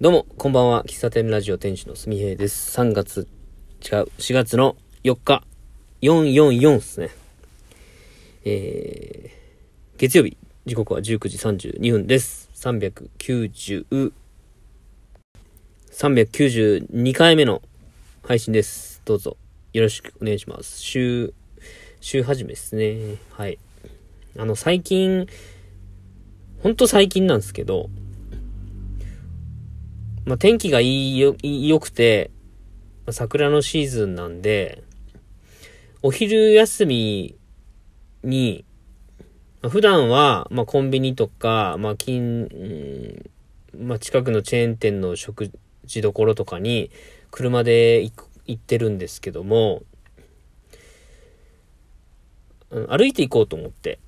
どうも、こんばんは。喫茶店ラジオ店主のすみへいです。3月、違う、4月の4日、444ですね。えー、月曜日、時刻は19時32分です。390、392回目の配信です。どうぞ、よろしくお願いします。週、週始めですね。はい。あの、最近、ほんと最近なんですけど、まあ、天気がいいよ、良くて、桜のシーズンなんで、お昼休みに、普段は、まあ、コンビニとか、まあ、近、うんまあ、近くのチェーン店の食事どころとかに、車で行ってるんですけども、歩いて行こうと思って、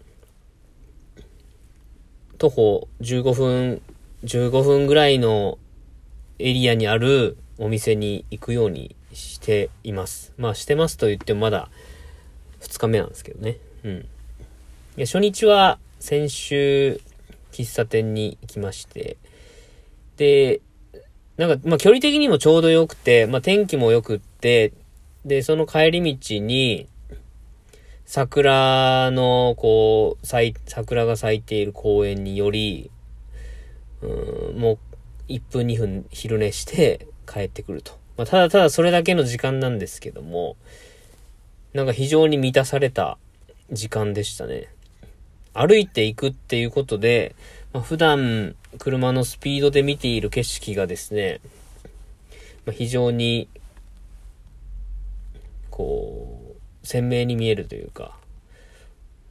徒歩15分、15分ぐらいのエリアにあるお店に行くようにしています。まあしてますと言ってもまだ2日目なんですけどね。うん。いや初日は先週喫茶店に行きまして、で、なんかまあ距離的にもちょうど良くて、まあ天気も良くって、で、その帰り道に桜のこう、桜が咲いている公園により、うん、もう1分2分昼寝して帰ってくると。まあ、ただただそれだけの時間なんですけども、なんか非常に満たされた時間でしたね。歩いていくっていうことで、まあ、普段車のスピードで見ている景色がですね、まあ、非常に、こう、鮮明に見えるというか、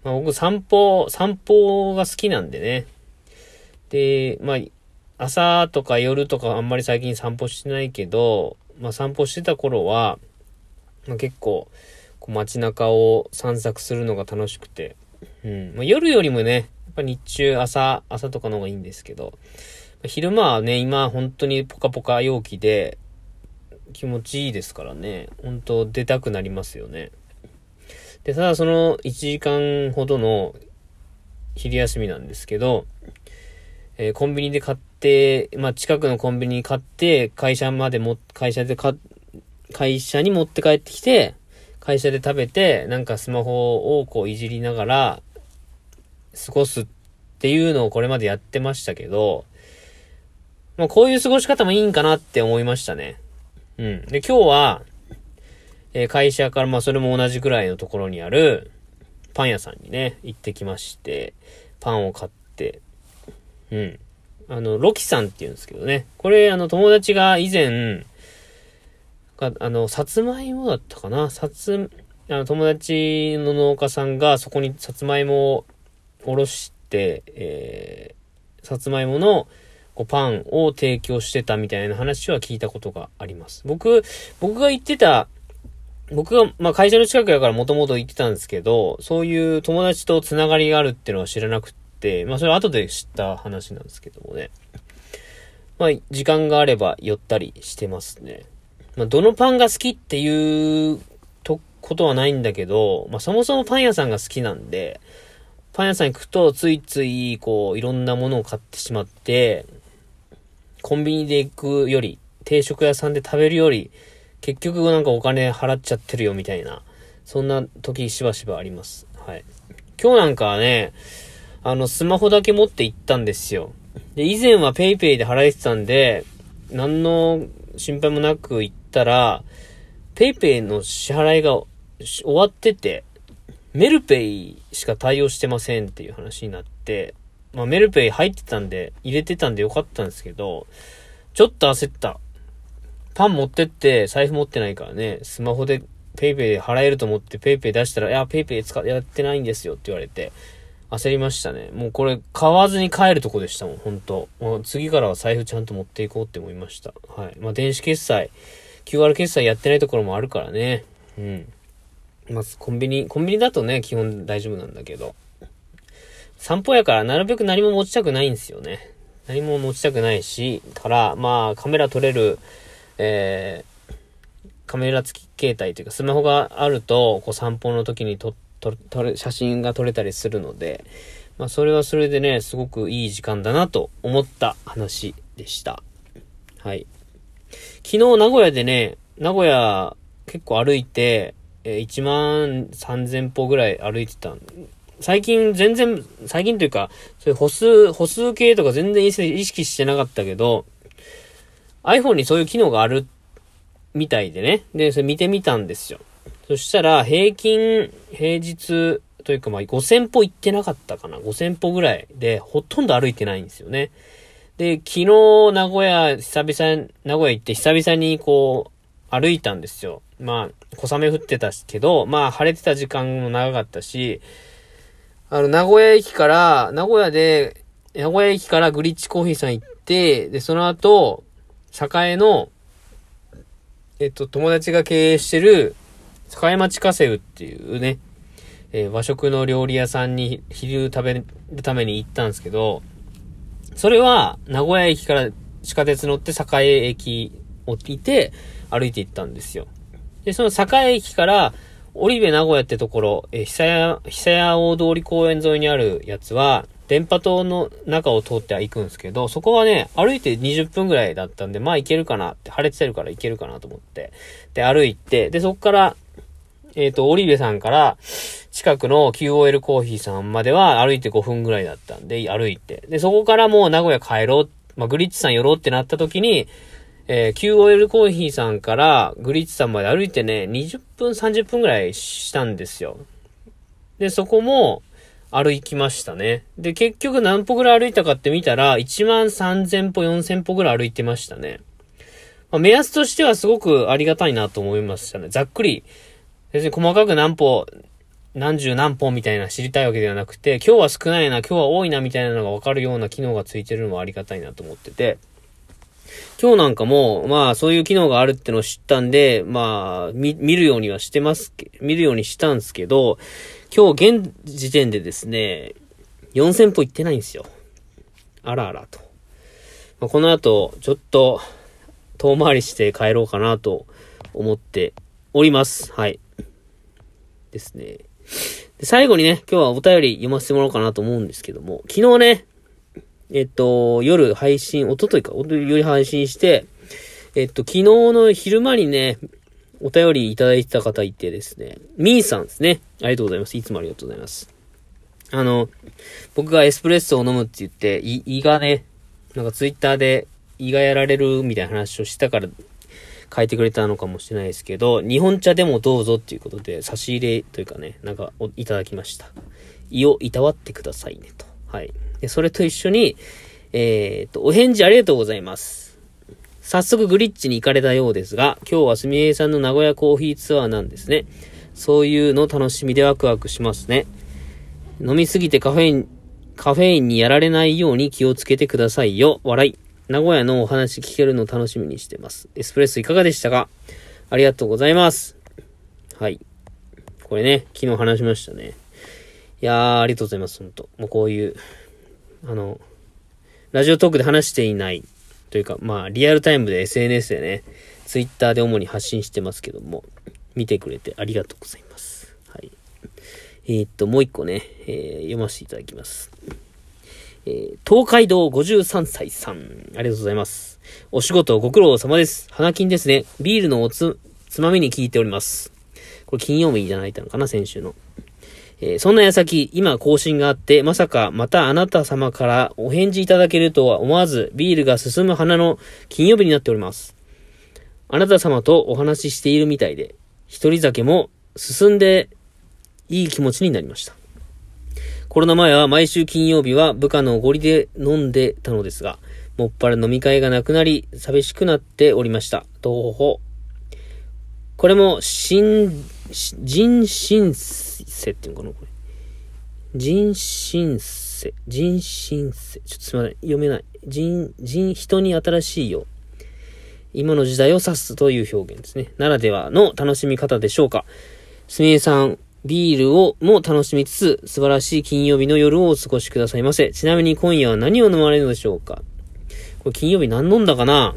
まあ、僕散歩、散歩が好きなんでね。で、まあ、朝とか夜とかあんまり最近散歩してないけど、まあ散歩してた頃は、まあ、結構こう街中を散策するのが楽しくて、うん。まあ、夜よりもね、やっぱ日中、朝、朝とかの方がいいんですけど、昼間はね、今本当にポカポカ陽気で気持ちいいですからね、本当出たくなりますよね。で、ただその1時間ほどの昼休みなんですけど、えーコンビニで買って、まあ、近くのコンビニに買って、会社までも、会社でか、会社に持って帰ってきて、会社で食べて、なんかスマホをこういじりながら、過ごすっていうのをこれまでやってましたけど、まあ、こういう過ごし方もいいんかなって思いましたね。うん。で、今日は、えー会社から、まあ、それも同じくらいのところにある、パン屋さんにね、行ってきまして、パンを買って、うん。あの、ロキさんって言うんですけどね。これ、あの、友達が以前、あの、さつまいもだったかなさつ、あの、友達の農家さんがそこにさつまいもをおろして、えー、さつまいものこうパンを提供してたみたいな話は聞いたことがあります。僕、僕が言ってた、僕が、まあ、会社の近くやからもともと行ってたんですけど、そういう友達とつながりがあるっていうのは知らなくて、まあ、それは後で知った話なんですけどもね。まあ、時間があれば寄ったりしてますね。まあ、どのパンが好きっていうと、ことはないんだけど、まあ、そもそもパン屋さんが好きなんで、パン屋さん行くとついつい、こう、いろんなものを買ってしまって、コンビニで行くより、定食屋さんで食べるより、結局なんかお金払っちゃってるよみたいな、そんな時しばしばあります。はい。今日なんかはね、あの、スマホだけ持って行ったんですよ。で、以前は PayPay で払えてたんで、何の心配もなく行ったら、PayPay の支払いが終わってて、メルペイしか対応してませんっていう話になって、まあメルペイ入ってたんで、入れてたんでよかったんですけど、ちょっと焦った。パン持ってって、財布持ってないからね、スマホで PayPay で払えると思って PayPay 出したら、いや、PayPay 使やってないんですよって言われて、焦りましたね。もうこれ買わずに帰るとこでしたもん、本当もう次からは財布ちゃんと持っていこうって思いました。はい。まあ電子決済、QR 決済やってないところもあるからね。うん。まずコンビニ、コンビニだとね、基本大丈夫なんだけど。散歩やからなるべく何も持ちたくないんですよね。何も持ちたくないし、から、まあカメラ撮れる、えー、カメラ付き携帯というかスマホがあると、こう散歩の時に撮、撮、撮れ、写真が撮れたりするので、まあそれはそれでね、すごくいい時間だなと思った話でした。はい。昨日名古屋でね、名古屋結構歩いて、え、1万3000歩ぐらい歩いてた最近全然、最近というか、そういう歩数、歩数計とか全然意識してなかったけど、iPhone にそういう機能があるみたいでね。で、それ見てみたんですよ。そしたら、平均、平日というか、まあ、5000歩行ってなかったかな。5000歩ぐらいで、ほとんど歩いてないんですよね。で、昨日、名古屋、久々に、名古屋行って久々にこう、歩いたんですよ。まあ、小雨降ってたけど、まあ、晴れてた時間も長かったし、あの、名古屋駅から、名古屋で、名古屋駅からグリッチコーヒーさん行って、で、その後、栄の、えっと、友達が経営してる、栄町カセウっていうね、えー、和食の料理屋さんに昼食べるために行ったんですけど、それは、名古屋駅から地下鉄乗って栄駅をいて、歩いて行ったんですよ。で、その栄駅から、織部名古屋ってところ、えー、久屋、久屋大通公園沿いにあるやつは、電波塔の中を通っては行くんですけど、そこはね、歩いて20分ぐらいだったんで、まあ行けるかなって、晴れてるから行けるかなと思って。で、歩いて、で、そこから、えっ、ー、と、織部さんから、近くの QOL コーヒーさんまでは歩いて5分ぐらいだったんで、歩いて。で、そこからもう名古屋帰ろう、まあ、グリッチさん寄ろうってなった時に、えー、QOL コーヒーさんからグリッチさんまで歩いてね、20分、30分ぐらいしたんですよ。で、そこも歩きましたね。で、結局何歩ぐらい歩いたかって見たら、1万3000歩、4000歩ぐらい歩いてましたね。まあ、目安としてはすごくありがたいなと思いましたね。ざっくり、別に細かく何歩、何十何歩みたいな知りたいわけではなくて、今日は少ないな、今日は多いなみたいなのがわかるような機能がついてるのもありがたいなと思ってて、今日なんかも、まあ、そういう機能があるってのを知ったんで、まあ、見、るようにはしてます、見るようにしたんですけど、今日現時点でですね、4000歩行ってないんですよ。あらあらと。まあ、この後、ちょっと、遠回りして帰ろうかなと思っております。はい。ですね。で最後にね、今日はお便り読ませてもらおうかなと思うんですけども、昨日ね、えっと、夜配信、おとといか、おととい夜配信して、えっと、昨日の昼間にね、お便りいただいてた方いてですね、ミーさんですね。ありがとうございます。いつもありがとうございます。あの、僕がエスプレッソを飲むって言って、胃がね、なんかツイッターで胃がやられるみたいな話をしたから書いてくれたのかもしれないですけど、日本茶でもどうぞっていうことで差し入れというかね、なんかいただきました。胃をいたわってくださいねと。はい。で、それと一緒に、えっ、と、お返事ありがとうございます。早速グリッチに行かれたようですが、今日はすみえさんの名古屋コーヒーツアーなんですね。そういうの楽しみでワクワクしますね。飲みすぎてカフェイン、カフェインにやられないように気をつけてくださいよ。笑い。名古屋のお話聞けるの楽しみにしてます。エスプレッソいかがでしたか？ありがとうございます。はい。これね、昨日話しましたね。いやー、ありがとうございます、ほんと。もうこういう、あの、ラジオトークで話していないというか、まあ、リアルタイムで SNS でね、ツイッターで主に発信してますけども、見てくれてありがとうございます。はい。えー、っと、もう一個ね、えー、読ませていただきます。えー、東海道53歳さん、ありがとうございます。お仕事ご苦労様です。花金ですね。ビールのおつ、つまみに聞いております。これ金曜日じゃないたのかな、先週の。えー、そんな矢先、今更新があって、まさかまたあなた様からお返事いただけるとは思わず、ビールが進む花の金曜日になっております。あなた様とお話ししているみたいで、一人酒も進んでいい気持ちになりました。コロナ前は毎週金曜日は部下のおごりで飲んでたのですが、もっぱら飲み会がなくなり、寂しくなっておりました。とほほ。これも、新、人心世っていうのかなこれ。人心世。人心世。ちょっとすみません。読めない。人、人、人に新しいよ。今の時代を指すという表現ですね。ならではの楽しみ方でしょうか。すみえさん、ビールをも楽しみつつ、素晴らしい金曜日の夜をお過ごしくださいませ。ちなみに今夜は何を飲まれるのでしょうか？これ金曜日何飲んだかな？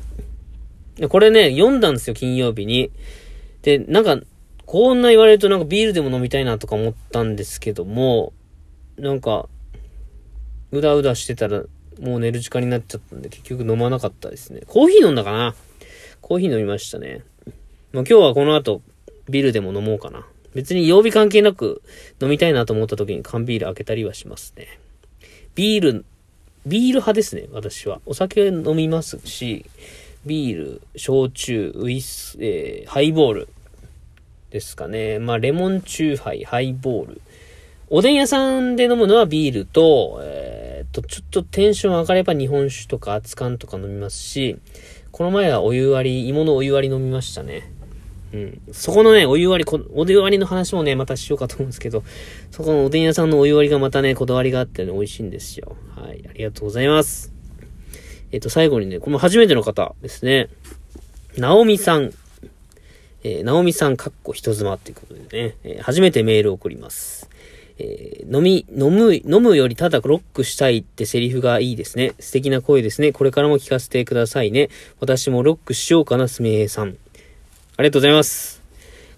これね、読んだんですよ、金曜日に。で、なんか、こんな言われるとなんかビールでも飲みたいなとか思ったんですけども、なんか、うだうだしてたらもう寝る時間になっちゃったんで、結局飲まなかったですね。コーヒー飲んだかな？コーヒー飲みましたね。まあ、今日はこの後、ビールでも飲もうかな。別に曜日関係なく飲みたいなと思った時に缶ビール開けたりはしますね。ビール、ビール派ですね、私は。お酒飲みますし、ビール、焼酎、ウイス、えー、ハイボールですかね。まあ、レモンチューハイ、ハイボール。おでん屋さんで飲むのはビールと、えー、っと、ちょっとテンション上がれば日本酒とか熱燗とか飲みますし、この前はお湯割り、芋のお湯割り飲みましたね。うん。そこのね、お湯割り、お湯割りの話もね、またしようかと思うんですけど、そこのおでん屋さんのお湯割りがまたね、こだわりがあってね、美味しいんですよ。はい。ありがとうございます。えっ、と、最後にね、この初めての方ですね。なおみさん。えー、なおみさん、かっこ人妻っていうことでね、えー、初めてメールを送ります。えー、飲み、飲む、飲むよりただロックしたいってセリフがいいですね。素敵な声ですね。これからも聞かせてくださいね。私もロックしようかな、すみへいさん。ありがとうございます。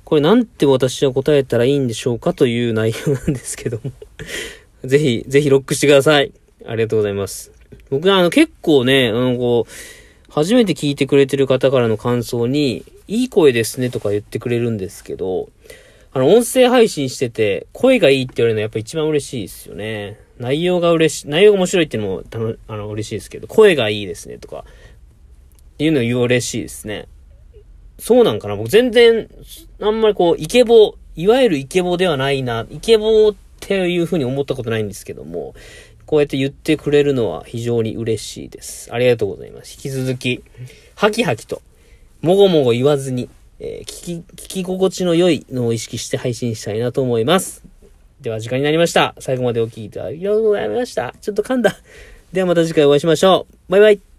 これなんて私は答えたらいいんでしょうか？という内容なんですけども ぜひ、ぜひロックしてください。ありがとうございます。僕はあの結構ね、あのこう、初めて聞いてくれてる方からの感想に、いい声ですねとか言ってくれるんですけど、あの、音声配信してて、声がいいって言われるのはやっぱ一番嬉しいですよね。内容が嬉しい、内容が面白いっていうのも、あの、嬉しいですけど、声がいいですねとか、っていうのを言う嬉しいですね。そうなんかな僕全然、あんまりこう、イケボ、いわゆるイケボではないな、イケボっていう風に思ったことないんですけども、こうやって言ってくれるのは非常に嬉しいです。ありがとうございます。引き続き、ハキハキと、もごもご言わずに、えー、聞き、聞き心地の良いのを意識して配信したいなと思います。では時間になりました。最後までお聴きいただきありがとうございました。ちょっと噛んだ。ではまた次回お会いしましょう。バイバイ。